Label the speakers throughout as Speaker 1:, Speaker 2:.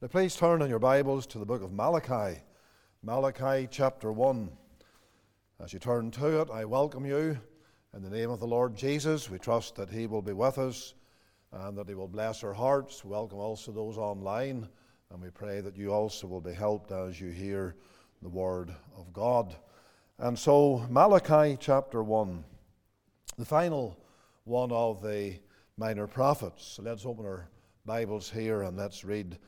Speaker 1: Now, please turn in your Bibles to the book of Malachi, Malachi chapter 1. As you turn to it, I welcome you in the name of the Lord Jesus. We trust that He will be with us and that He will bless our hearts. Welcome also those online, and we pray that you also will be helped as you hear the Word of God. And so, Malachi chapter 1, the final one of the minor prophets. Let's open our Bibles here and let's read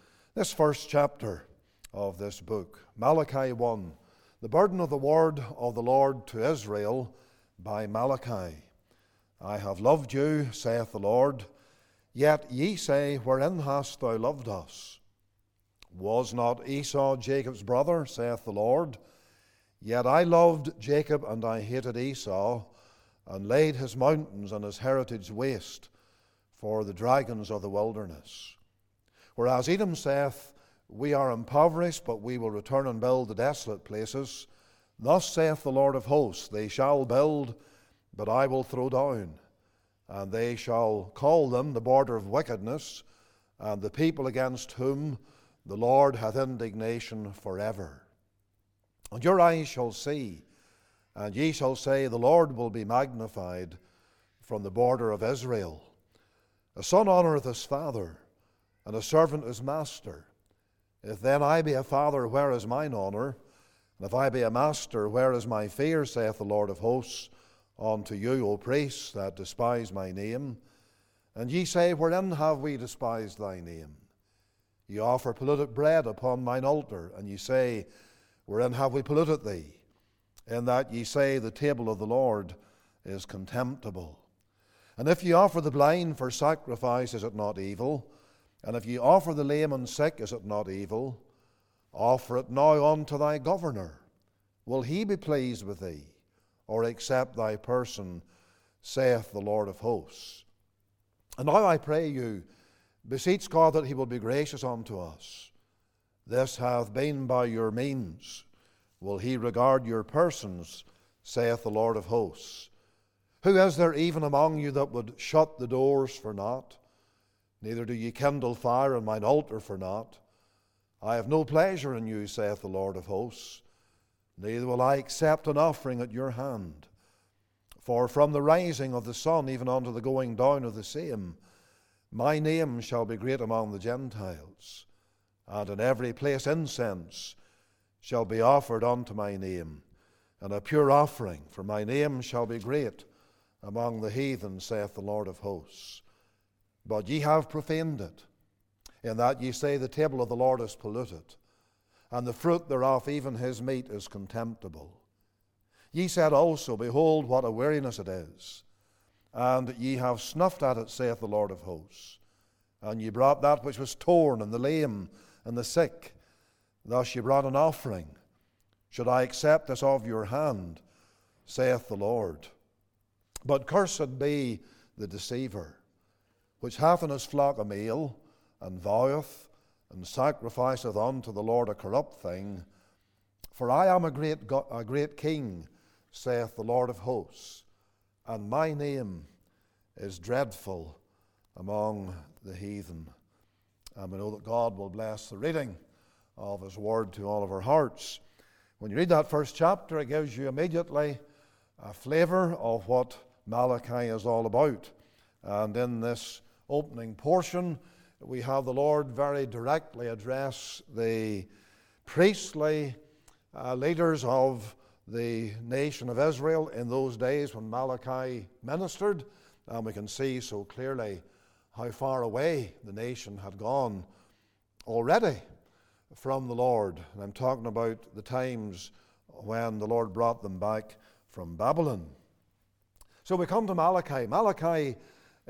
Speaker 1: this first chapter of this book, Malachi 1, the burden of the word of the Lord to Israel by Malachi. I have loved you, saith the Lord. Yet ye say, Wherein hast thou loved us? Was not Esau Jacob's brother, saith the Lord? Yet I loved Jacob and I hated Esau, and laid his mountains and his heritage waste for the dragons of the wilderness. Whereas Edom saith, We are impoverished, but we will return and build the desolate places. Thus saith the Lord of hosts, They shall build, but I will throw down and they shall call them the border of wickedness, and the people against whom the Lord hath indignation forever. And your eyes shall see, and ye shall say, The Lord will be magnified from the border of Israel. A son honoureth his father, and a servant his master. If then I be a father, where is mine honour? And if I be a master, where is my fear, saith the Lord of hosts? unto you, O priests, that despise my name. And ye say, Wherein have we despised thy name? Ye offer polluted bread upon mine altar, and ye say, Wherein have we polluted thee? In that ye say, The table of the Lord is contemptible. And if ye offer the blind for sacrifice, is it not evil? And if ye offer the lame and sick, is it not evil? Offer it now unto thy governor. Will he be pleased with thee? or accept thy person, saith the Lord of hosts. And now I pray you, beseech God that he will be gracious unto us. This hath been by your means. Will he regard your persons, saith the Lord of hosts? Who is there even among you that would shut the doors for naught? Neither do ye kindle fire on mine altar for naught. I have no pleasure in you, saith the Lord of hosts. Neither will I accept an offering at your hand. For from the rising of the sun even unto the going down of the same, my name shall be great among the Gentiles, and in every place incense shall be offered unto my name, and a pure offering, for my name shall be great among the heathen, saith the Lord of hosts. But ye have profaned it, in that ye say the table of the Lord is polluted and the fruit thereof, even his meat, is contemptible. Ye said also, Behold, what a weariness it is, and ye have snuffed at it, saith the Lord of hosts. And ye brought that which was torn, and the lame, and the sick. Thus ye brought an offering. Should I accept this of your hand, saith the Lord? But cursed be the deceiver, which hath in his flock a male, and voweth, and sacrificeth unto the Lord a corrupt thing. For I am a great, a great king, saith the Lord of hosts, and my name is dreadful among the heathen. And we know that God will bless the reading of His word to all of our hearts. When you read that first chapter, it gives you immediately a flavour of what Malachi is all about. And in this opening portion, we have the Lord very directly address the priestly uh, leaders of the nation of Israel in those days when Malachi ministered, and we can see so clearly how far away the nation had gone already from the Lord. And I'm talking about the times when the Lord brought them back from Babylon. So we come to Malachi. Malachi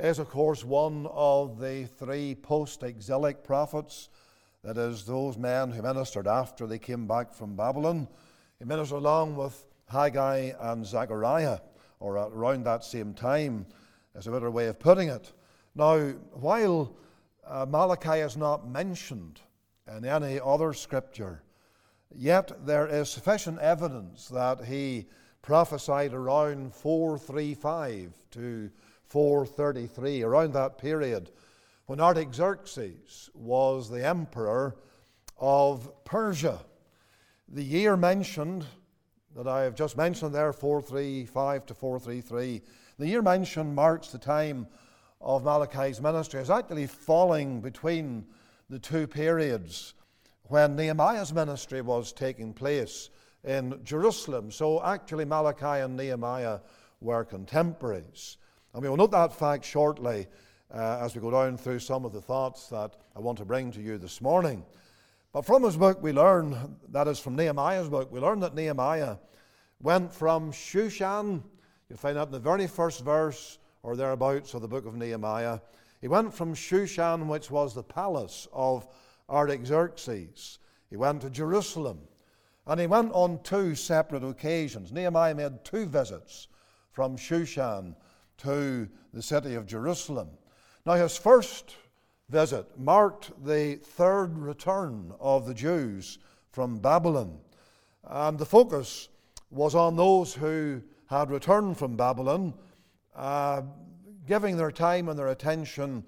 Speaker 1: is, of course, one of the three post exilic prophets. That is, those men who ministered after they came back from Babylon. He ministered along with Haggai and Zechariah, or around that same time, is a better way of putting it. Now, while uh, Malachi is not mentioned in any other scripture, yet there is sufficient evidence that he prophesied around 435 to 433, around that period, when Artaxerxes was the emperor of Persia. The year mentioned that I have just mentioned there, 435 to 433, the year mentioned marks the time of Malachi's ministry. It's actually falling between the two periods when Nehemiah's ministry was taking place in Jerusalem. So actually, Malachi and Nehemiah were contemporaries. And we will note that fact shortly uh, as we go down through some of the thoughts that I want to bring to you this morning. But from his book, we learn, that is from Nehemiah's book, we learn that Nehemiah went from Shushan, you'll find that in the very first verse or thereabouts of the book of Nehemiah. He went from Shushan, which was the palace of Artaxerxes. He went to Jerusalem. And he went on two separate occasions. Nehemiah made two visits from Shushan to the city of Jerusalem. Now, his first visit marked the third return of the Jews from Babylon. And the focus was on those who had returned from Babylon, uh, giving their time and their attention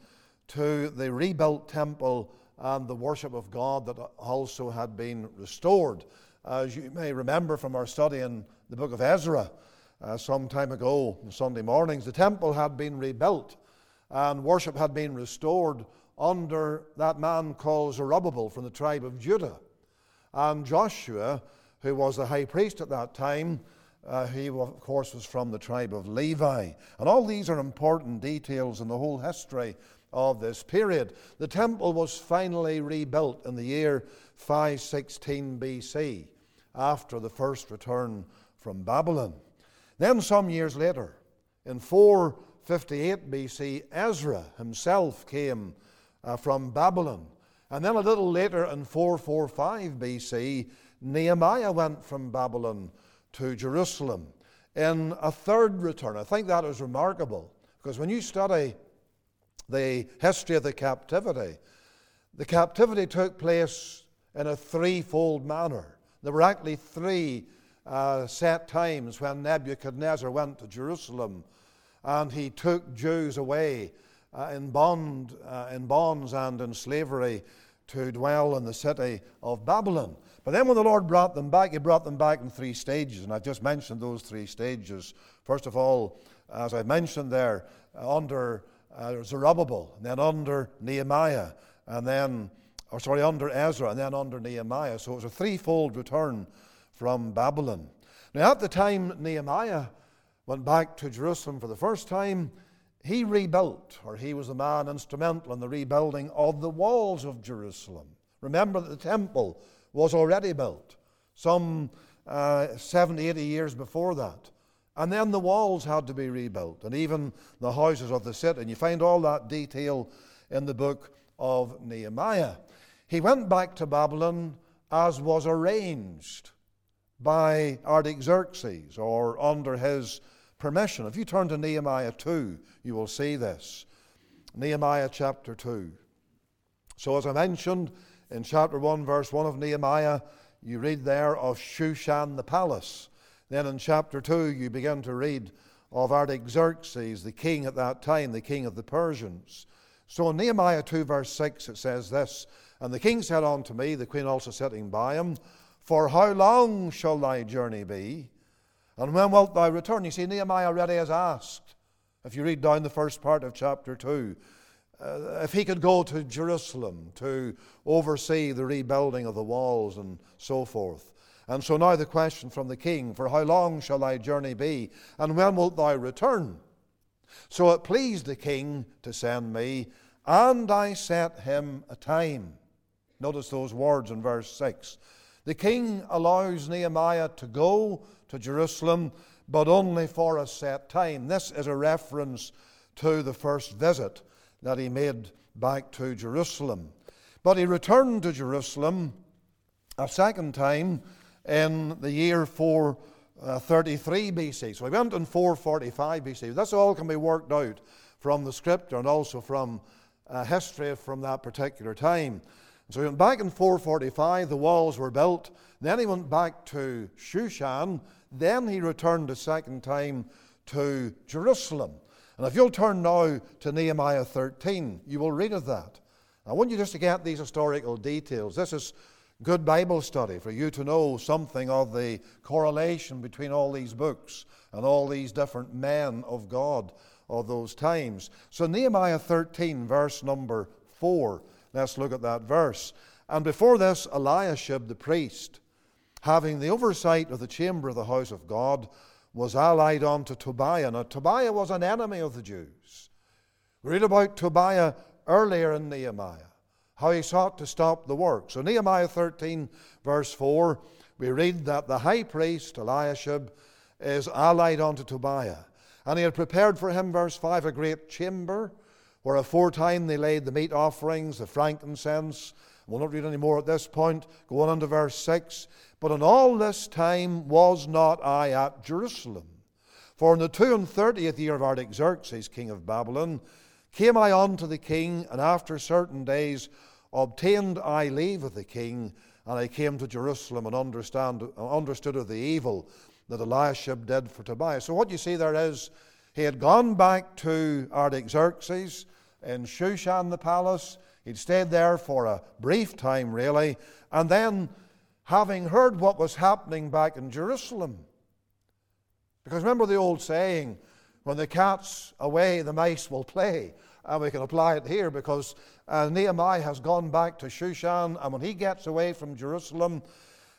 Speaker 1: to the rebuilt temple and the worship of God that also had been restored. As you may remember from our study in the book of Ezra uh, some time ago, on Sunday mornings, the temple had been rebuilt and worship had been restored under that man called Zerubbabel from the tribe of Judah. And Joshua, who was the high priest at that time, uh, he, of course, was from the tribe of Levi. And all these are important details in the whole history of this period. The temple was finally rebuilt in the year 516 BC, after the first return from Babylon. Then, some years later, in 458 BC, Ezra himself came uh, from Babylon. And then a little later, in 445 BC, Nehemiah went from Babylon to Jerusalem in a third return. I think that is remarkable because when you study the history of the captivity, the captivity took place in a threefold manner. There were actually three uh, set times when Nebuchadnezzar went to Jerusalem and he took Jews away uh, in, bond, uh, in bonds and in slavery to dwell in the city of Babylon. But then when the Lord brought them back, He brought them back in three stages. And I've just mentioned those three stages. First of all, as I mentioned there, uh, under uh, Zerubbabel, and then under Nehemiah, and then, or sorry, under Ezra, and then under Nehemiah. So it was a threefold return from Babylon. Now, at the time Nehemiah went back to Jerusalem for the first time, he rebuilt, or he was the man instrumental in the rebuilding of the walls of Jerusalem. Remember that the temple was already built some uh, 70, 80 years before that. And then the walls had to be rebuilt, and even the houses of the city. And you find all that detail in the book of Nehemiah. He went back to Babylon as was arranged by Artaxerxes or under his permission. If you turn to Nehemiah 2, you will see this. Nehemiah chapter 2. So, as I mentioned in chapter 1, verse 1 of Nehemiah, you read there of Shushan the palace. Then in chapter 2, you begin to read of Artaxerxes, the king at that time, the king of the Persians. So in Nehemiah 2, verse 6, it says this And the king said unto me, the queen also sitting by him, For how long shall thy journey be? And when wilt thou return? You see, Nehemiah already has asked, if you read down the first part of chapter 2, uh, if he could go to Jerusalem to oversee the rebuilding of the walls and so forth. And so now the question from the king For how long shall thy journey be? And when wilt thou return? So it pleased the king to send me, and I set him a time. Notice those words in verse 6. The king allows Nehemiah to go to Jerusalem, but only for a set time. This is a reference to the first visit that he made back to Jerusalem. But he returned to Jerusalem a second time in the year 433 BC. So he went in 445 BC. This all can be worked out from the scripture and also from uh, history from that particular time. So he went back in 445, the walls were built. Then he went back to Shushan. Then he returned a second time to Jerusalem. And if you'll turn now to Nehemiah 13, you will read of that. I want you just to get these historical details. This is Good Bible study for you to know something of the correlation between all these books and all these different men of God of those times. So, Nehemiah 13, verse number 4, let's look at that verse. And before this, Eliashib the priest, having the oversight of the chamber of the house of God, was allied unto Tobiah. Now, Tobiah was an enemy of the Jews. We read about Tobiah earlier in Nehemiah, how he sought to stop the work. So, Nehemiah 13, verse 4, we read that the high priest, Eliashib, is allied unto Tobiah. And he had prepared for him, verse 5, a great chamber where aforetime they laid the meat offerings, the frankincense. We'll not read any more at this point. Go on into verse 6. But in all this time was not I at Jerusalem. For in the two and thirtieth year of Artaxerxes, king of Babylon, came I unto the king, and after certain days obtained I leave of the king, and I came to Jerusalem and understood of the evil that Eliashib did for Tobiah. So what you see there is he had gone back to Artaxerxes in Shushan the palace. He'd stayed there for a brief time, really, and then having heard what was happening back in Jerusalem. Because remember the old saying, when the cat's away, the mice will play. And we can apply it here because uh, Nehemiah has gone back to Shushan, and when he gets away from Jerusalem,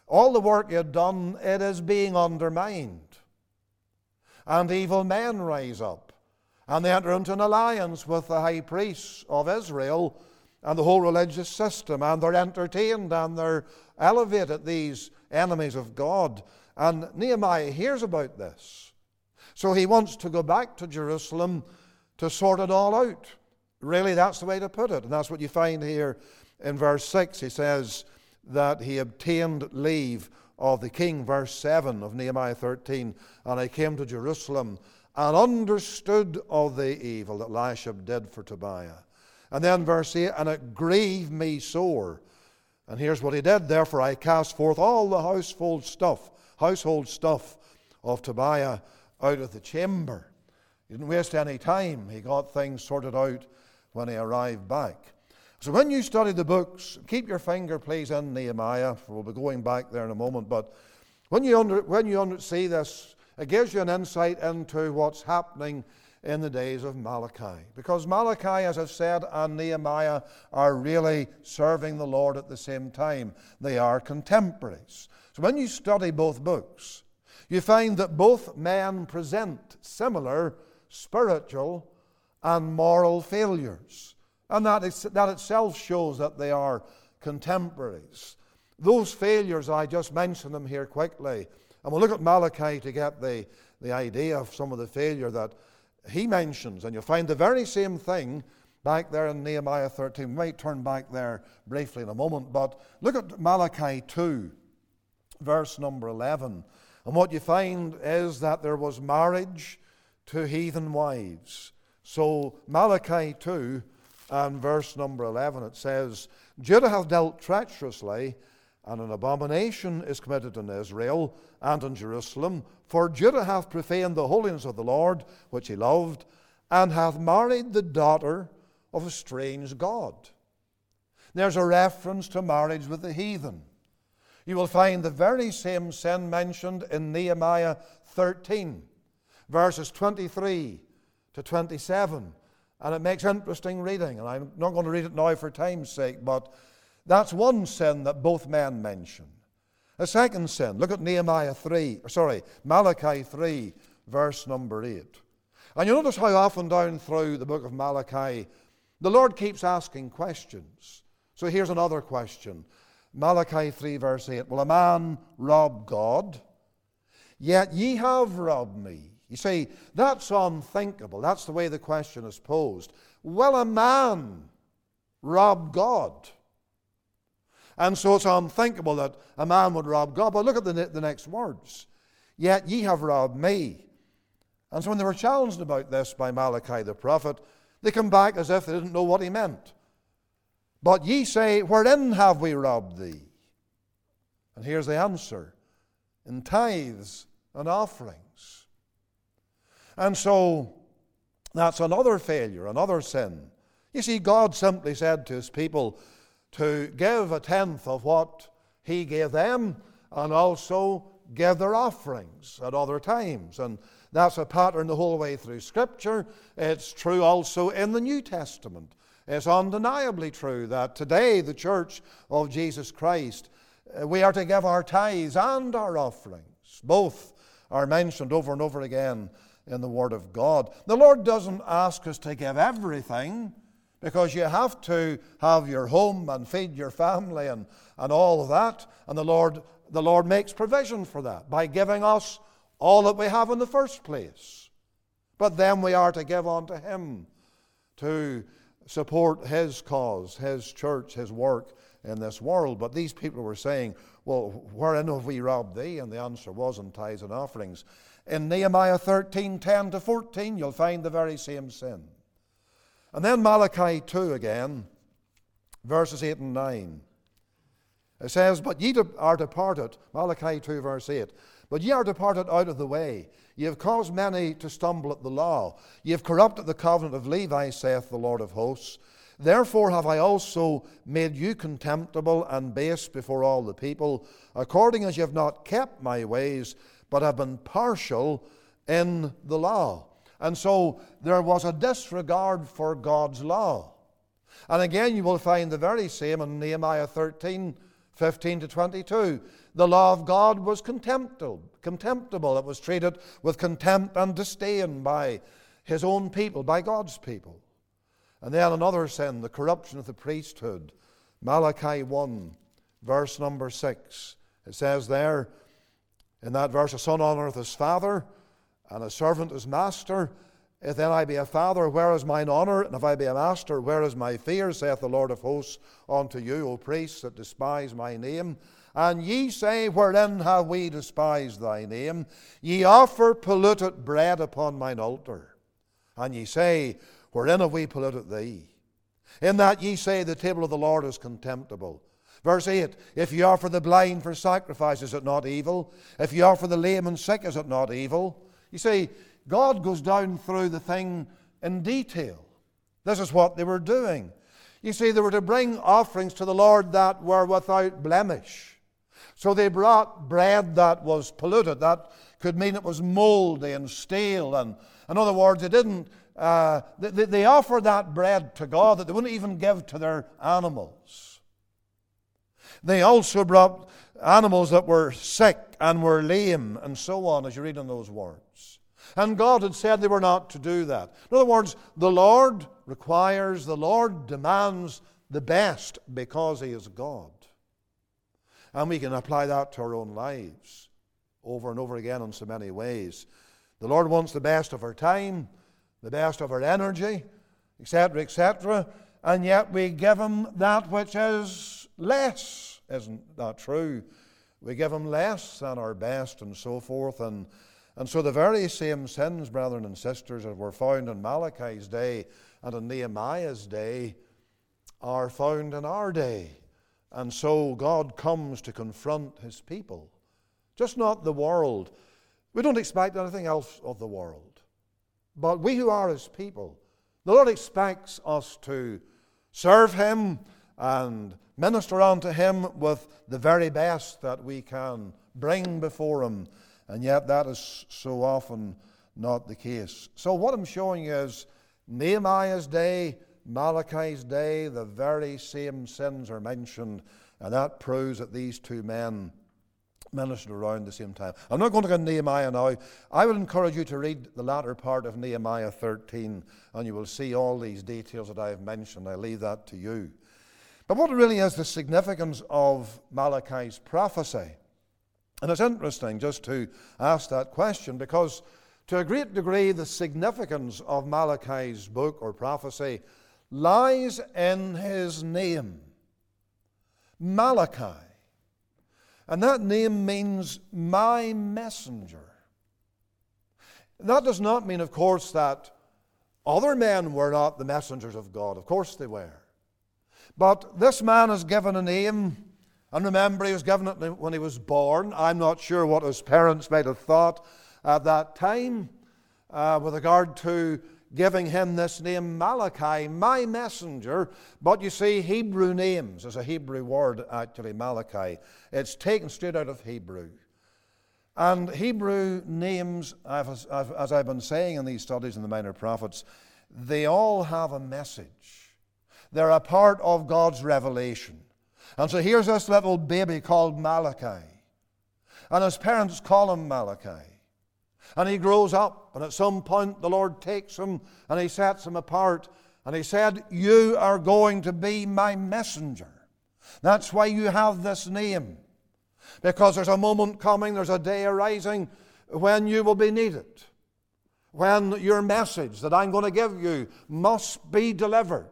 Speaker 1: all the work he had done, it is being undermined. And evil men rise up, and they enter into an alliance with the high priests of Israel and the whole religious system, and they're entertained and they're elevated, these enemies of God. And Nehemiah hears about this. So he wants to go back to Jerusalem to sort it all out. Really, that's the way to put it. And that's what you find here in verse 6. He says that he obtained leave of the king, verse 7 of Nehemiah 13. And I came to Jerusalem and understood of the evil that Eliashib did for Tobiah. And then verse 8, and it grieved me sore. And here's what he did. Therefore I cast forth all the household stuff, household stuff of Tobiah out of the chamber. He didn't waste any time. He got things sorted out when he arrived back. So when you study the books, keep your finger, please, in Nehemiah. We'll be going back there in a moment. But when you, under, when you under, see this, it gives you an insight into what's happening in the days of Malachi. Because Malachi, as I've said, and Nehemiah are really serving the Lord at the same time. They are contemporaries. So when you study both books, you find that both men present similar spiritual and moral failures. And that, is, that itself shows that they are contemporaries. Those failures, I just mentioned them here quickly. And we'll look at Malachi to get the, the idea of some of the failure that he mentions, and you'll find the very same thing back there in Nehemiah 13. We might turn back there briefly in a moment, but look at Malachi 2, verse number 11. And what you find is that there was marriage to heathen wives. So, Malachi 2 and verse number 11, it says, Judah hath dealt treacherously and an abomination is committed in Israel and in Jerusalem. For Judah hath profaned the holiness of the Lord, which he loved, and hath married the daughter of a strange God. There's a reference to marriage with the heathen. You will find the very same sin mentioned in Nehemiah 13, verses 23 to 27. And it makes interesting reading. And I'm not going to read it now for time's sake, but that's one sin that both men mention. A second sin, look at Nehemiah 3, sorry, Malachi 3, verse number 8. And you notice how often down through the book of Malachi, the Lord keeps asking questions. So here's another question Malachi 3, verse 8 Will a man rob God? Yet ye have robbed me. You see, that's unthinkable. That's the way the question is posed. Will a man rob God? And so it's unthinkable that a man would rob God. But look at the, the next words. Yet ye have robbed me. And so when they were challenged about this by Malachi the prophet, they come back as if they didn't know what he meant. But ye say, Wherein have we robbed thee? And here's the answer in tithes and offerings. And so that's another failure, another sin. You see, God simply said to his people, to give a tenth of what he gave them and also gave their offerings at other times. And that's a pattern the whole way through Scripture. It's true also in the New Testament. It's undeniably true that today, the church of Jesus Christ, uh, we are to give our tithes and our offerings. Both are mentioned over and over again in the Word of God. The Lord doesn't ask us to give everything because you have to have your home and feed your family and, and all of that. And the Lord, the Lord makes provision for that by giving us all that we have in the first place. But then we are to give unto Him to support His cause, His church, His work in this world. But these people were saying, Well, wherein have we robbed thee? And the answer was in tithes and offerings. In Nehemiah 13 10 to 14, you'll find the very same sin. And then Malachi 2 again, verses 8 and 9. It says, But ye are departed, Malachi 2, verse 8, but ye are departed out of the way. Ye have caused many to stumble at the law. Ye have corrupted the covenant of Levi, saith the Lord of hosts. Therefore have I also made you contemptible and base before all the people, according as ye have not kept my ways, but have been partial in the law. And so there was a disregard for God's law. And again, you will find the very same in Nehemiah 13 15 to 22. The law of God was contemptible. contemptible. It was treated with contempt and disdain by his own people, by God's people. And then another sin, the corruption of the priesthood. Malachi 1, verse number 6. It says there, in that verse, a son honoureth his father, and a servant his master. If then I be a father, where is mine honour? And if I be a master, where is my fear? saith the Lord of hosts unto you, O priests that despise my name. And ye say, Wherein have we despised thy name? Ye offer polluted bread upon mine altar. And ye say, Wherein have we polluted thee? In that ye say, The table of the Lord is contemptible. Verse 8 If ye offer the blind for sacrifice, is it not evil? If ye offer the lame and sick, is it not evil? You see, God goes down through the thing in detail. This is what they were doing. You see, they were to bring offerings to the Lord that were without blemish. So they brought bread that was polluted. That could mean it was moldy and stale. And in other words, they didn't. Uh, they, they offered that bread to God that they wouldn't even give to their animals. They also brought animals that were sick and were lame and so on, as you read in those words. And God had said they were not to do that. In other words, the Lord requires, the Lord demands the best because He is God. And we can apply that to our own lives over and over again in so many ways. The Lord wants the best of our time, the best of our energy, etc., etc., and yet we give Him that which is less. Isn't that true? We give Him less than our best and so forth. And, and so the very same sins, brethren and sisters, that were found in Malachi's day and in Nehemiah's day are found in our day. And so God comes to confront His people, just not the world. We don't expect anything else of the world. But we who are His people, the Lord expects us to serve Him and minister unto Him with the very best that we can bring before Him. And yet, that is so often not the case. So, what I'm showing you is Nehemiah's day, Malachi's day, the very same sins are mentioned, and that proves that these two men ministered around the same time. I'm not going to go to Nehemiah now. I would encourage you to read the latter part of Nehemiah 13, and you will see all these details that I have mentioned. I leave that to you. But what really is the significance of Malachi's prophecy? And it's interesting just to ask that question because, to a great degree, the significance of Malachi's book or prophecy lies in his name Malachi. And that name means my messenger. That does not mean, of course, that other men were not the messengers of God. Of course they were. But this man is given a name, and remember, he was given it when he was born. I'm not sure what his parents might have thought at that time uh, with regard to giving him this name Malachi, my messenger. But you see, Hebrew names is a Hebrew word, actually, Malachi. It's taken straight out of Hebrew. And Hebrew names, as I've been saying in these studies in the Minor Prophets, they all have a message. They're a part of God's revelation. And so here's this little baby called Malachi. And his parents call him Malachi. And he grows up, and at some point the Lord takes him and he sets him apart. And he said, You are going to be my messenger. That's why you have this name. Because there's a moment coming, there's a day arising when you will be needed. When your message that I'm going to give you must be delivered.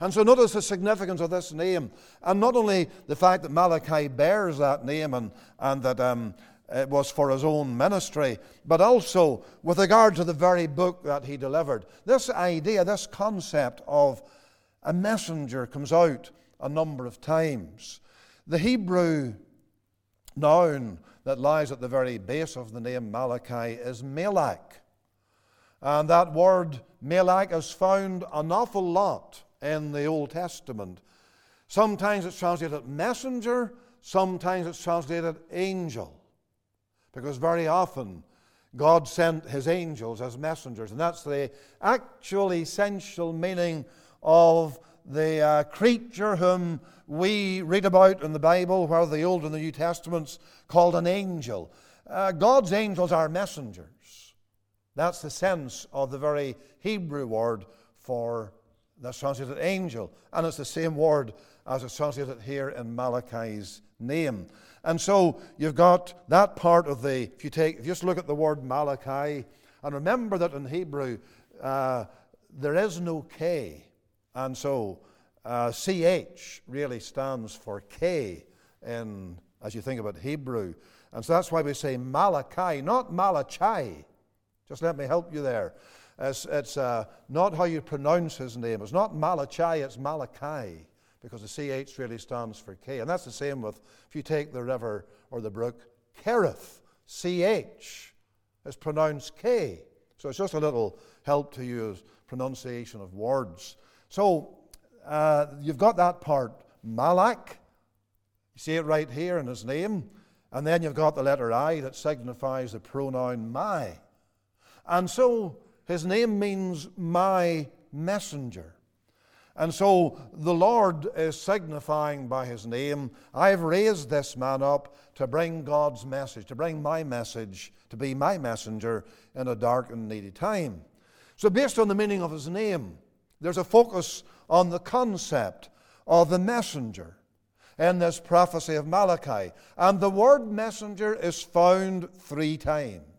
Speaker 1: And so notice the significance of this name. And not only the fact that Malachi bears that name and, and that um, it was for his own ministry, but also with regard to the very book that he delivered. This idea, this concept of a messenger comes out a number of times. The Hebrew noun that lies at the very base of the name Malachi is Malak. And that word Malak is found an awful lot in the Old Testament. Sometimes it's translated messenger, sometimes it's translated angel. Because very often God sent his angels as messengers, and that's the actual essential meaning of the uh, creature whom we read about in the Bible, whether the Old and the New Testaments, called an angel. Uh, God's angels are messengers. That's the sense of the very Hebrew word for that's translated angel, and it's the same word as it's translated here in Malachi's name. And so you've got that part of the, if you take, if you just look at the word Malachi, and remember that in Hebrew uh, there is no K, and so uh, CH really stands for K in, as you think about Hebrew. And so that's why we say Malachi, not Malachi. Just let me help you there. It's, it's uh, not how you pronounce his name. It's not Malachi, it's Malachi, because the CH really stands for K. And that's the same with, if you take the river or the brook, Cherith, CH is pronounced K. So it's just a little help to you as pronunciation of words. So uh, you've got that part, Malak. You see it right here in his name. And then you've got the letter I that signifies the pronoun my. And so his name means my messenger. And so the Lord is signifying by his name, I've raised this man up to bring God's message, to bring my message, to be my messenger in a dark and needy time. So, based on the meaning of his name, there's a focus on the concept of the messenger in this prophecy of Malachi. And the word messenger is found three times.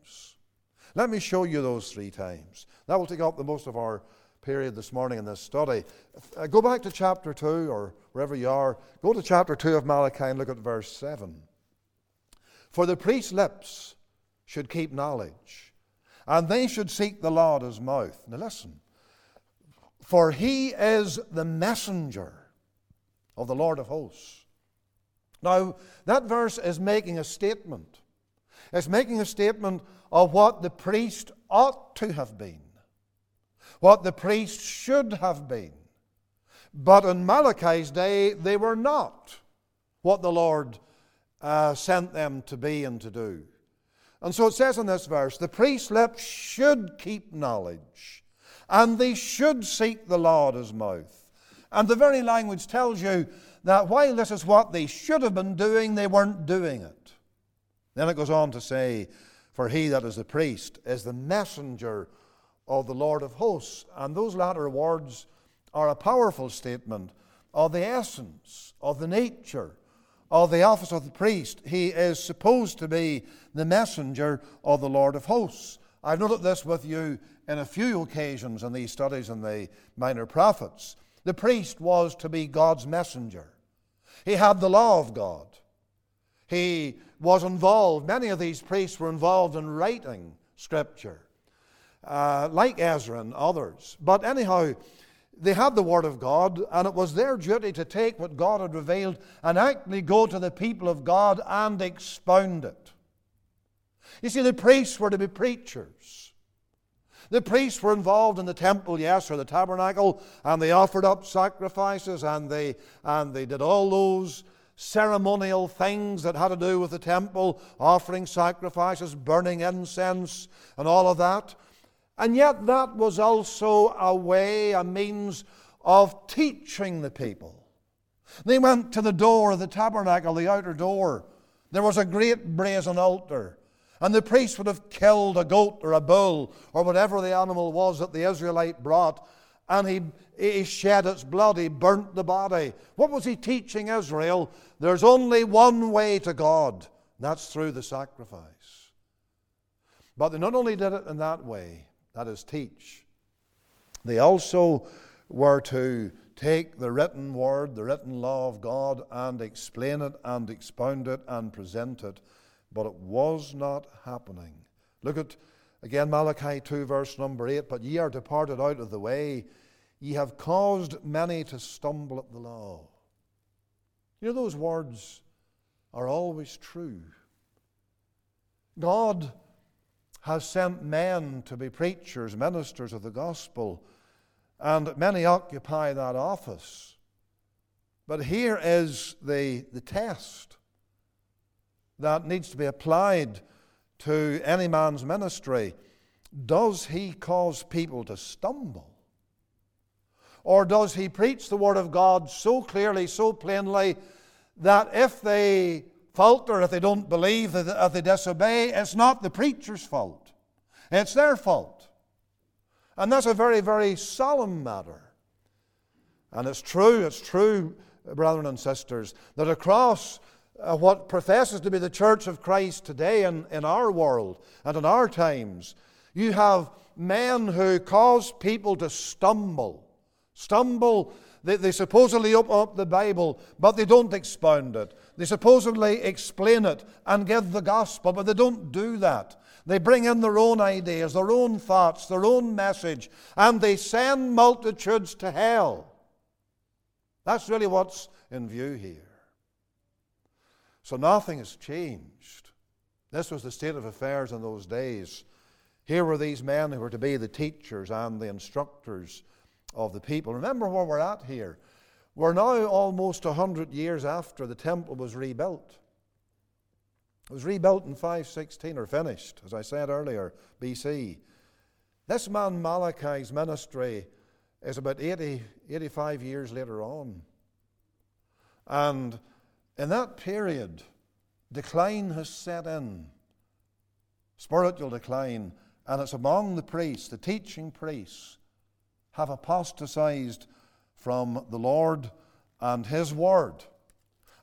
Speaker 1: Let me show you those three times. That will take up the most of our period this morning in this study. Uh, go back to chapter 2 or wherever you are. Go to chapter 2 of Malachi and look at verse 7. For the priest's lips should keep knowledge, and they should seek the Lord's mouth. Now listen. For he is the messenger of the Lord of hosts. Now, that verse is making a statement. It's making a statement of what the priest ought to have been, what the priest should have been. But in Malachi's day, they were not what the Lord uh, sent them to be and to do. And so it says in this verse the priest's lips should keep knowledge, and they should seek the Lord's mouth. And the very language tells you that while this is what they should have been doing, they weren't doing it. Then it goes on to say, For he that is the priest is the messenger of the Lord of hosts. And those latter words are a powerful statement of the essence, of the nature, of the office of the priest. He is supposed to be the messenger of the Lord of hosts. I've noted this with you in a few occasions in these studies in the minor prophets. The priest was to be God's messenger. He had the law of God. He was involved, many of these priests were involved in writing scripture, uh, like Ezra and others. But anyhow, they had the Word of God, and it was their duty to take what God had revealed and actually go to the people of God and expound it. You see, the priests were to be preachers. The priests were involved in the temple, yes, or the tabernacle, and they offered up sacrifices and they, and they did all those ceremonial things that had to do with the temple, offering sacrifices, burning incense, and all of that. And yet, that was also a way, a means of teaching the people. They went to the door of the tabernacle, the outer door. There was a great brazen altar. And the priest would have killed a goat or a bull or whatever the animal was that the Israelite brought, and he, he shed its blood, he burnt the body. What was he teaching Israel? There's only one way to God, and that's through the sacrifice. But they not only did it in that way, that is, teach, they also were to take the written word, the written law of God, and explain it and expound it and present it. But it was not happening. Look at again Malachi 2, verse number 8. But ye are departed out of the way, ye have caused many to stumble at the law. You know, those words are always true. God has sent men to be preachers, ministers of the gospel, and many occupy that office. But here is the, the test that needs to be applied to any man's ministry. Does he cause people to stumble? Or does he preach the Word of God so clearly, so plainly, that if they falter, if they don't believe, if they disobey, it's not the preacher's fault. It's their fault. And that's a very, very solemn matter. And it's true, it's true, brethren and sisters, that across uh, what professes to be the church of Christ today in, in our world and in our times, you have men who cause people to stumble. Stumble they, they supposedly open up the Bible, but they don't expound it. They supposedly explain it and give the gospel, but they don't do that. They bring in their own ideas, their own thoughts, their own message, and they send multitudes to hell. That's really what's in view here. So nothing has changed. This was the state of affairs in those days. Here were these men who were to be the teachers and the instructors of the people. Remember where we're at here. We're now almost 100 years after the temple was rebuilt. It was rebuilt in 516, or finished, as I said earlier, BC. This man Malachi's ministry is about 80, 85 years later on. And in that period, decline has set in spiritual decline, and it's among the priests, the teaching priests, have apostatized from the Lord and His Word.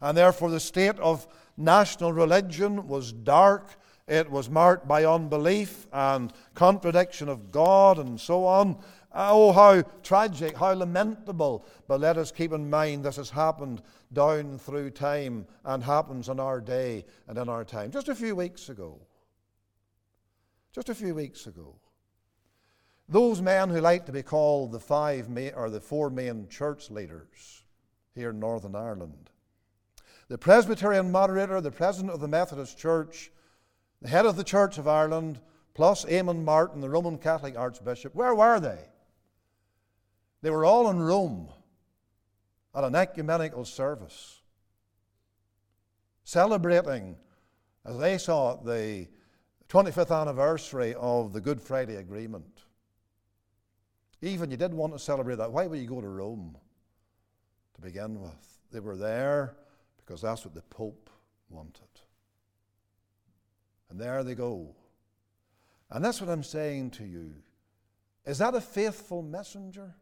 Speaker 1: And therefore, the state of national religion was dark. It was marked by unbelief and contradiction of God and so on. Oh, how tragic, how lamentable. But let us keep in mind this has happened down through time and happens in our day and in our time. Just a few weeks ago. Just a few weeks ago. Those men who like to be called the five main, or the four main church leaders here in Northern Ireland. The Presbyterian moderator, the president of the Methodist Church, the head of the Church of Ireland, plus Eamon Martin, the Roman Catholic Archbishop, where were they? They were all in Rome at an ecumenical service, celebrating, as they saw it, the 25th anniversary of the Good Friday Agreement. Even you didn't want to celebrate that. Why would you go to Rome to begin with? They were there because that's what the Pope wanted. And there they go. And that's what I'm saying to you. Is that a faithful messenger?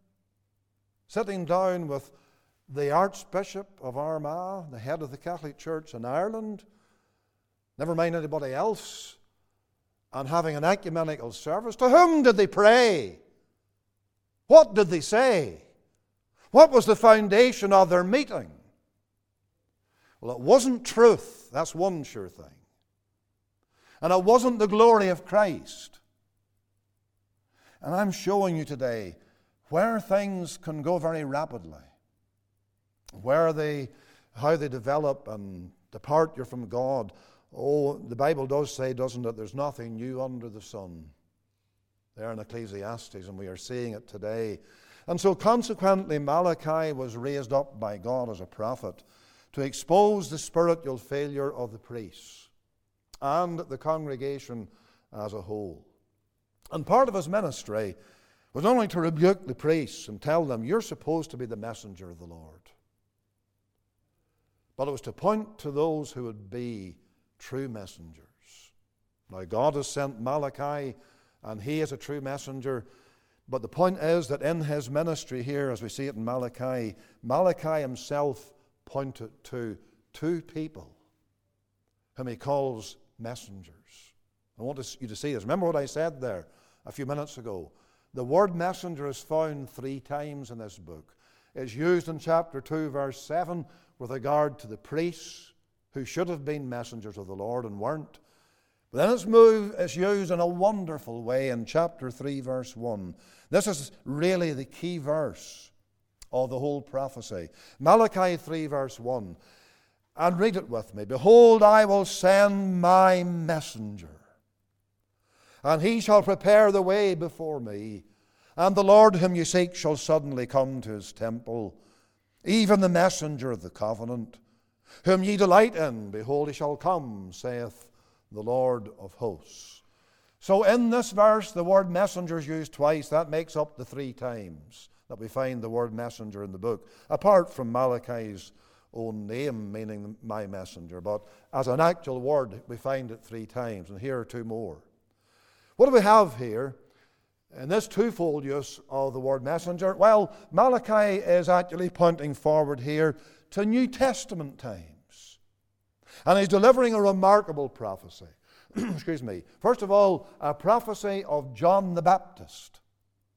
Speaker 1: Sitting down with the Archbishop of Armagh, the head of the Catholic Church in Ireland, never mind anybody else, and having an ecumenical service. To whom did they pray? What did they say? What was the foundation of their meeting? Well, it wasn't truth. That's one sure thing. And it wasn't the glory of Christ. And I'm showing you today where things can go very rapidly, where they, how they develop and depart you from God. Oh, the Bible does say, doesn't it? There's nothing new under the sun. There in Ecclesiastes, and we are seeing it today. And so, consequently, Malachi was raised up by God as a prophet to expose the spiritual failure of the priests and the congregation as a whole. And part of his ministry was only to rebuke the priests and tell them, You're supposed to be the messenger of the Lord. But it was to point to those who would be true messengers. Now, God has sent Malachi, and he is a true messenger. But the point is that in his ministry here, as we see it in Malachi, Malachi himself pointed to two people whom he calls messengers. I want you to see this. Remember what I said there a few minutes ago. The word messenger is found three times in this book. It's used in chapter 2, verse 7, with regard to the priests who should have been messengers of the Lord and weren't. But then it's, moved, it's used in a wonderful way in chapter 3, verse 1. This is really the key verse of the whole prophecy. Malachi 3, verse 1. And read it with me Behold, I will send my messenger and he shall prepare the way before me. And the Lord whom you seek shall suddenly come to his temple, even the messenger of the covenant, whom ye delight in. Behold, he shall come, saith the Lord of hosts. So, in this verse, the word messenger is used twice. That makes up the three times that we find the word messenger in the book, apart from Malachi's own name, meaning my messenger. But as an actual word, we find it three times, and here are two more. What do we have here in this twofold use of the word messenger? Well, Malachi is actually pointing forward here to New Testament times. And he's delivering a remarkable prophecy. Excuse me. First of all, a prophecy of John the Baptist.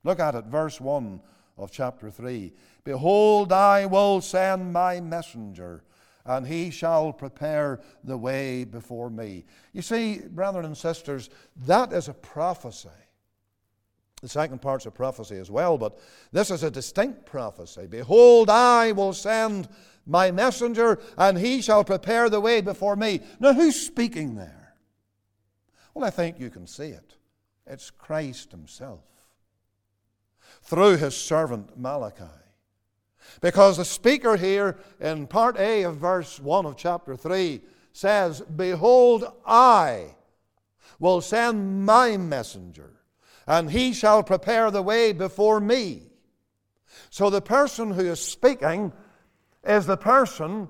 Speaker 1: Look at it, verse 1 of chapter 3. Behold, I will send my messenger and he shall prepare the way before me. You see, brethren and sisters, that is a prophecy. The second part's a prophecy as well, but this is a distinct prophecy. Behold, I will send my messenger, and he shall prepare the way before me. Now, who's speaking there? Well, I think you can see it. It's Christ himself through his servant Malachi. Because the speaker here in part A of verse 1 of chapter 3 says, Behold, I will send my messenger, and he shall prepare the way before me. So the person who is speaking is the person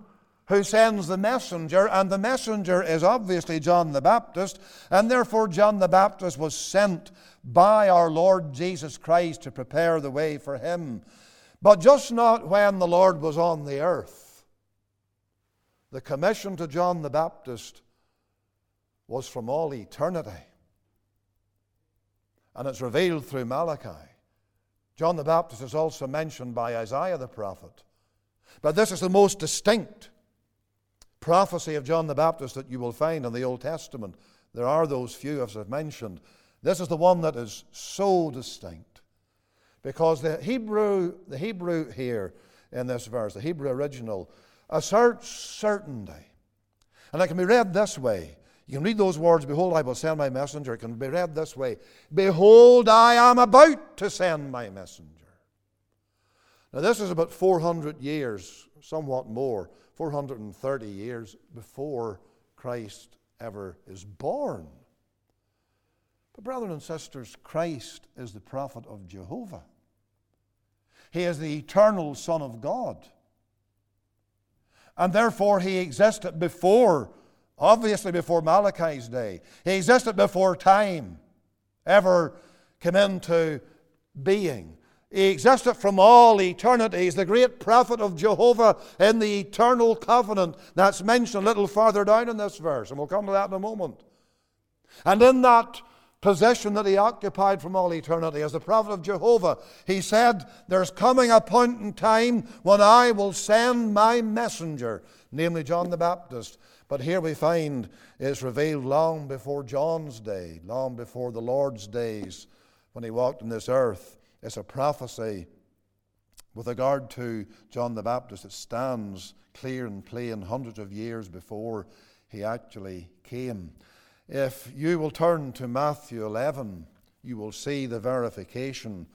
Speaker 1: who sends the messenger, and the messenger is obviously John the Baptist, and therefore John the Baptist was sent by our Lord Jesus Christ to prepare the way for him. But just not when the Lord was on the earth. The commission to John the Baptist was from all eternity. And it's revealed through Malachi. John the Baptist is also mentioned by Isaiah the prophet. But this is the most distinct prophecy of John the Baptist that you will find in the Old Testament. There are those few, as I've mentioned. This is the one that is so distinct. Because the Hebrew, the Hebrew here in this verse, the Hebrew original, asserts certainty. And it can be read this way. You can read those words, Behold, I will send my messenger. It can be read this way Behold, I am about to send my messenger. Now, this is about 400 years, somewhat more, 430 years before Christ ever is born. But, brothers and sisters, Christ is the prophet of Jehovah. He is the eternal Son of God. And therefore, he existed before, obviously before Malachi's day. He existed before time ever came into being. He existed from all eternity. He's the great prophet of Jehovah in the eternal covenant that's mentioned a little farther down in this verse, and we'll come to that in a moment. And in that possession that he occupied from all eternity. As the prophet of Jehovah, he said, There's coming a point in time when I will send my messenger, namely John the Baptist. But here we find it's revealed long before John's day, long before the Lord's days when he walked on this earth. It's a prophecy with regard to John the Baptist. It stands clear and plain hundreds of years before he actually came. If you will turn to Matthew 11, you will see the verification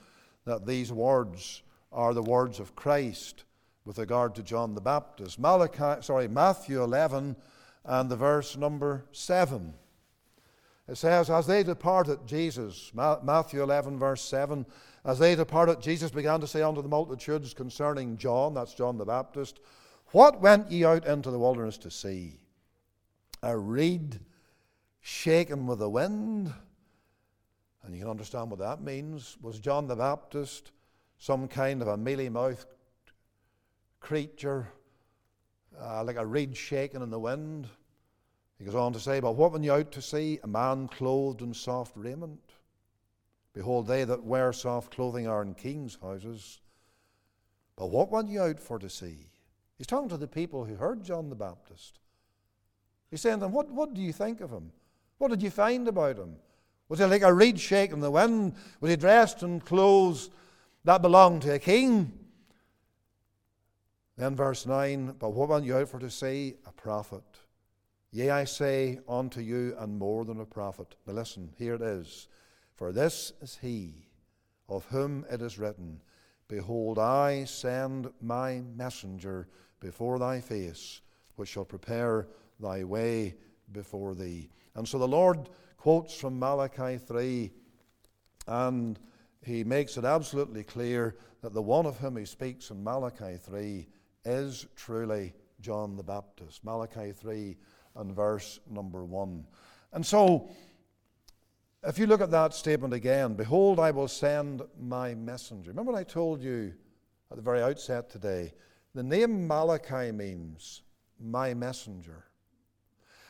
Speaker 1: that these words are the words of Christ with regard to John the Baptist. Malachi, sorry, Matthew 11 and the verse number 7. It says, As they departed, Jesus, Matthew 11, verse 7, as they departed, Jesus began to say unto the multitudes concerning John, that's John the Baptist, What went ye out into the wilderness to see? A reed shaken with the wind? And you can understand what that means. Was John the Baptist some kind of a mealy mouthed creature, uh, like a reed shaken in the wind? He goes on to say, But what went you out to see? A man clothed in soft raiment. Behold, they that wear soft clothing are in kings' houses. But what went you out for to see? He's talking to the people who heard John the Baptist. He's saying to them, What, what do you think of him? What did you find about him? Was he like a reed shaking in the wind? Was he dressed in clothes that belonged to a king? Then, verse 9, But what went you out for to see? A prophet. Yea, I say unto you, and more than a prophet. Now listen, here it is. For this is he of whom it is written, Behold, I send my messenger before thy face, which shall prepare thy way before thee. And so the Lord quotes from Malachi 3, and he makes it absolutely clear that the one of whom he speaks in Malachi 3 is truly John the Baptist. Malachi 3 and verse number 1. And so, if you look at that statement again, behold, I will send my messenger. Remember what I told you at the very outset today? The name Malachi means my messenger.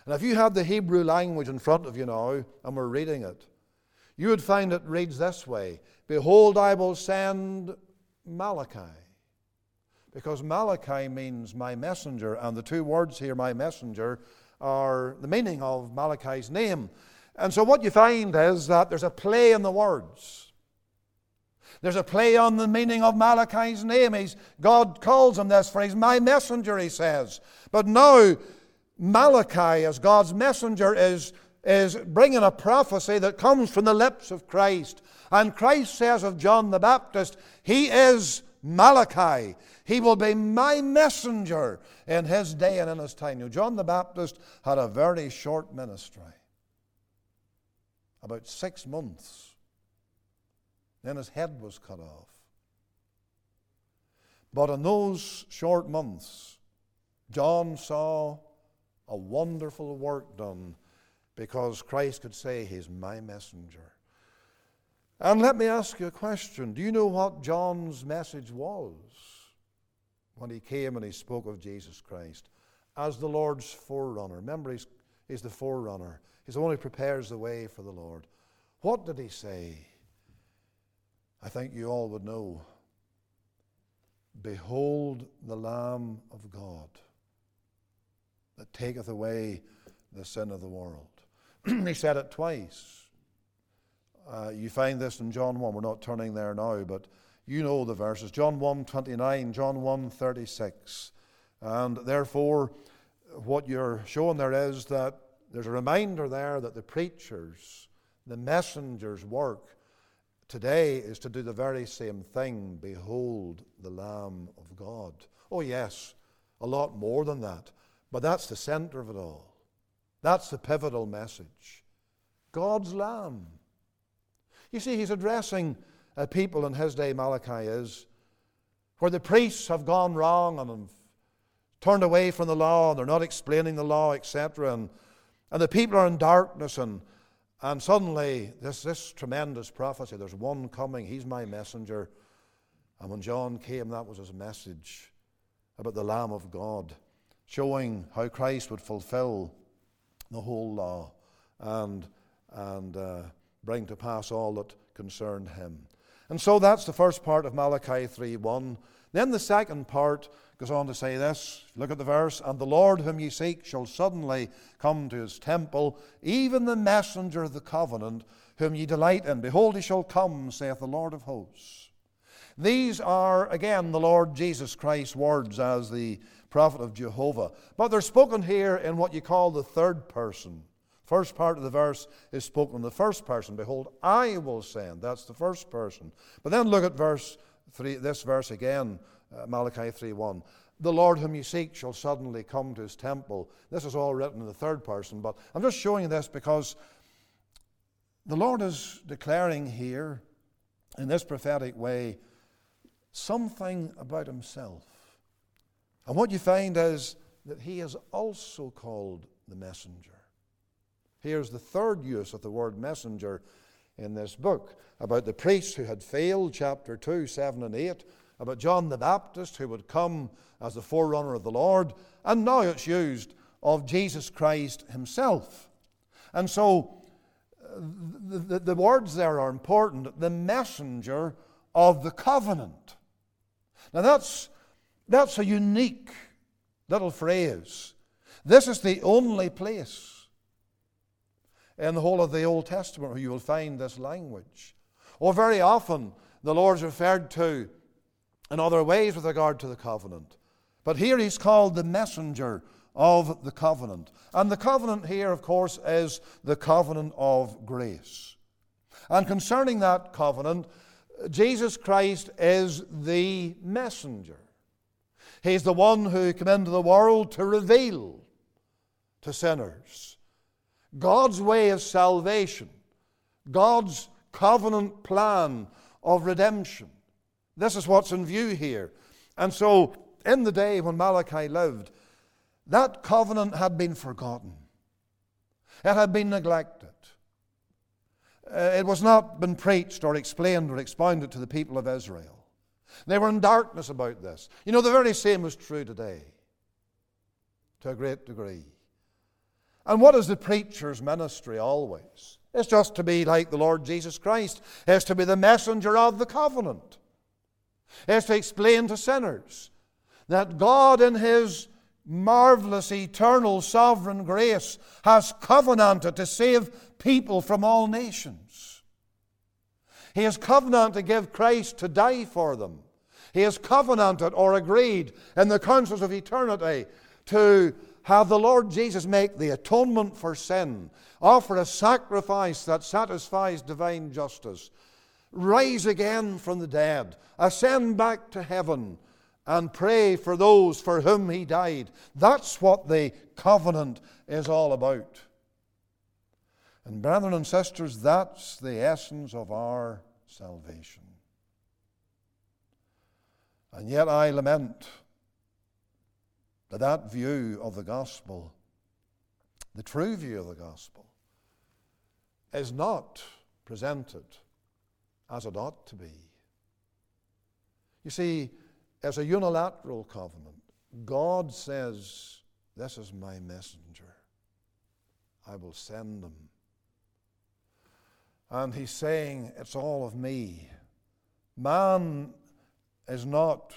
Speaker 1: And if you had the Hebrew language in front of you now and were reading it, you would find it reads this way Behold, I will send Malachi. Because Malachi means my messenger, and the two words here, my messenger, are the meaning of Malachi's name. And so what you find is that there's a play in the words. There's a play on the meaning of Malachi's name. He's, God calls him this phrase, my messenger, he says. But now, Malachi, as God's messenger, is, is bringing a prophecy that comes from the lips of Christ. And Christ says of John the Baptist, He is Malachi. He will be my messenger in his day and in his time. Now, John the Baptist had a very short ministry about six months. Then his head was cut off. But in those short months, John saw a wonderful work done because Christ could say, He's my messenger. And let me ask you a question. Do you know what John's message was? when he came and he spoke of Jesus Christ as the Lord's forerunner. Remember, he's, he's the forerunner, one who prepares the way for the Lord. What did he say? I think you all would know. Behold the Lamb of God that taketh away the sin of the world. he said it twice. Uh, you find this in John 1. We're not turning there now, but you know the verses. John 1 29, John 1 36. And therefore, what you're showing there is that there's a reminder there that the preachers, the messengers' work today is to do the very same thing. Behold the Lamb of God. Oh, yes, a lot more than that. But that's the center of it all. That's the pivotal message. God's Lamb. You see, he's addressing uh, people in his day, Malachi is, where the priests have gone wrong and have turned away from the law and they're not explaining the law, etc. And, and the people are in darkness and, and suddenly this, this tremendous prophecy, there's one coming, he's my messenger. And when John came, that was his message about the Lamb of God, showing how Christ would fulfill the whole law and, and uh, bring to pass all that concerned him. And so that's the first part of Malachi 3:1. Then the second part goes on to say this. Look at the verse. And the Lord whom ye seek shall suddenly come to his temple, even the messenger of the covenant, whom ye delight in. Behold, he shall come, saith the Lord of hosts. These are, again, the Lord Jesus Christ's words as the prophet of Jehovah. But they're spoken here in what you call the third person. First part of the verse is spoken in the first person. Behold, I will send. That's the first person. But then look at verse three, this verse again, uh, Malachi 3:1. The Lord whom you seek shall suddenly come to his temple. This is all written in the third person, but I'm just showing you this because the Lord is declaring here in this prophetic way something about himself. And what you find is that he is also called the messenger. Here's the third use of the word messenger in this book about the priests who had failed, chapter 2, 7, and 8, about John the Baptist who would come as the forerunner of the Lord, and now it's used of Jesus Christ himself. And so uh, the, the, the words there are important the messenger of the covenant. Now that's, that's a unique little phrase. This is the only place in the whole of the Old Testament where you will find this language. Or very often the Lord is referred to in other ways with regard to the covenant. But here he's called the messenger of the covenant. And the covenant here, of course, is the covenant of grace. And concerning that covenant, Jesus Christ is the messenger. He's the one who came into the world to reveal to sinners God's way of salvation, God's covenant plan of redemption. This is what's in view here. And so, in the day when Malachi lived, that covenant had been forgotten. It had been neglected. Uh, it was not been preached or explained or expounded to the people of Israel. They were in darkness about this. You know, the very same is true today, to a great degree. And what is the preacher's ministry always? It's just to be like the Lord Jesus Christ. It's to be the messenger of the covenant. It's to explain to sinners that God, in His marvelous, eternal, sovereign grace, has covenanted to save people from all nations. He has covenanted to give Christ to die for them. He has covenanted or agreed in the councils of eternity to have the Lord Jesus make the atonement for sin, offer a sacrifice that satisfies divine justice, rise again from the dead, ascend back to heaven, and pray for those for whom he died. That's what the covenant is all about. And, brethren and sisters, that's the essence of our salvation. And yet I lament that that view of the gospel, the true view of the gospel, is not presented as it ought to be. You see, as a unilateral covenant, God says, This is my messenger. I will send them. And he's saying, It's all of me. Man is not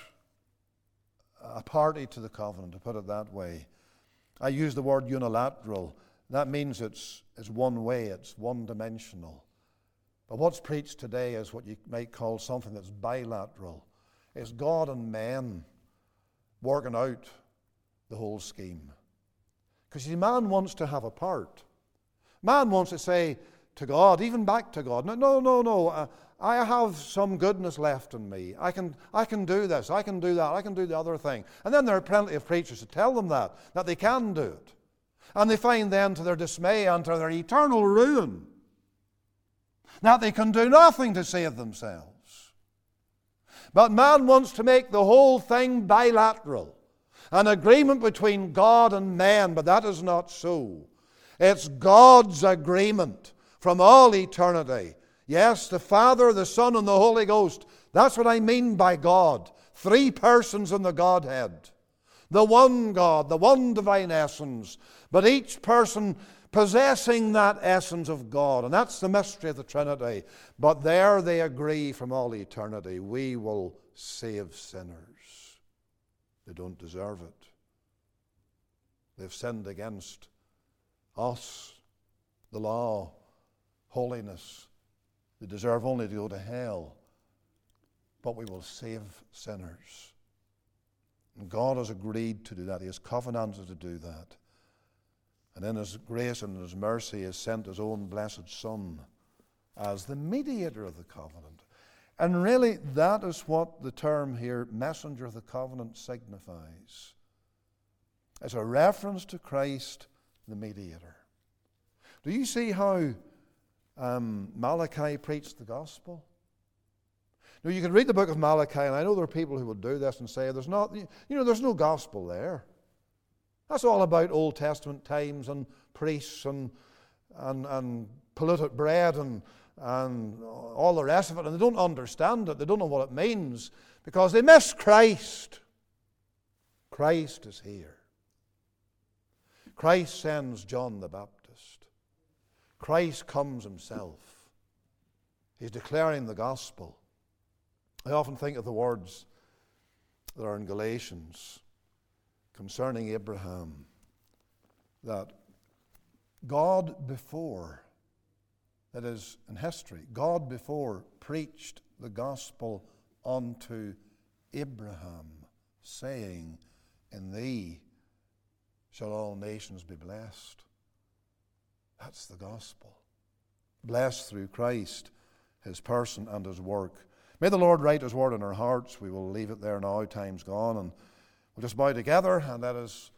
Speaker 1: a party to the covenant, to put it that way. I use the word unilateral. That means it's, it's one way, it's one dimensional. But what's preached today is what you might call something that's bilateral. It's God and man working out the whole scheme. Because man wants to have a part. Man wants to say to God, even back to God, no, no, no, no. Uh, I have some goodness left in me. I can, I can do this, I can do that, I can do the other thing. And then there are plenty of preachers to tell them that, that they can do it. And they find then, to their dismay and to their eternal ruin, that they can do nothing to save themselves. But man wants to make the whole thing bilateral an agreement between God and man, but that is not so. It's God's agreement from all eternity Yes, the Father, the Son, and the Holy Ghost. That's what I mean by God. Three persons in the Godhead. The one God, the one divine essence, but each person possessing that essence of God. And that's the mystery of the Trinity. But there they agree from all eternity we will save sinners. They don't deserve it. They've sinned against us, the law, holiness, they deserve only to go to hell, but we will save sinners. And God has agreed to do that. He has covenanted to do that. And in His grace and His mercy He has sent His own blessed Son as the mediator of the covenant. And really, that is what the term here, messenger of the covenant, signifies. It's a reference to Christ, the mediator. Do you see how um, Malachi preached the gospel? Now, you can read the book of Malachi, and I know there are people who will do this and say, there's not, you know, there's no gospel there. That's all about Old Testament times and priests and, and, and polluted bread and, and all the rest of it, and they don't understand it. They don't know what it means because they miss Christ. Christ is here. Christ sends John the Baptist. Christ comes himself. He's declaring the gospel. I often think of the words that are in Galatians concerning Abraham that God before, that is in history, God before preached the gospel unto Abraham, saying, In thee shall all nations be blessed. That's the gospel. Blessed through Christ, his person, and his work. May the Lord write his word in our hearts. We will leave it there now, time's gone, and we'll just bow together and let us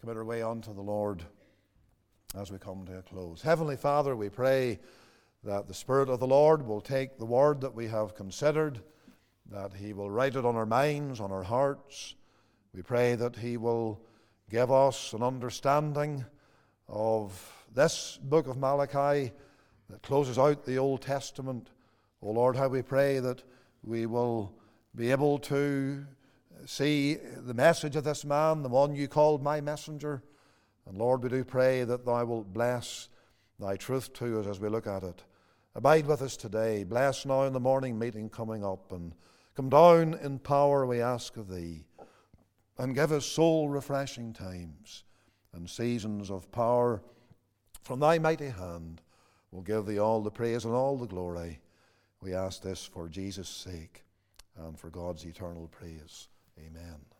Speaker 1: commit our way unto the Lord as we come to a close. Heavenly Father, we pray that the Spirit of the Lord will take the word that we have considered, that He will write it on our minds, on our hearts. We pray that He will Give us an understanding of this book of Malachi that closes out the Old Testament. O oh Lord, how we pray that we will be able to see the message of this man, the one you called my messenger. And Lord, we do pray that thou wilt bless thy truth to us as we look at it. Abide with us today. Bless now in the morning meeting coming up and come down in power, we ask of thee and give us soul refreshing times and seasons of power from thy mighty hand. We'll give thee all the praise and all the glory. We ask this for Jesus' sake and for God's eternal praise. Amen.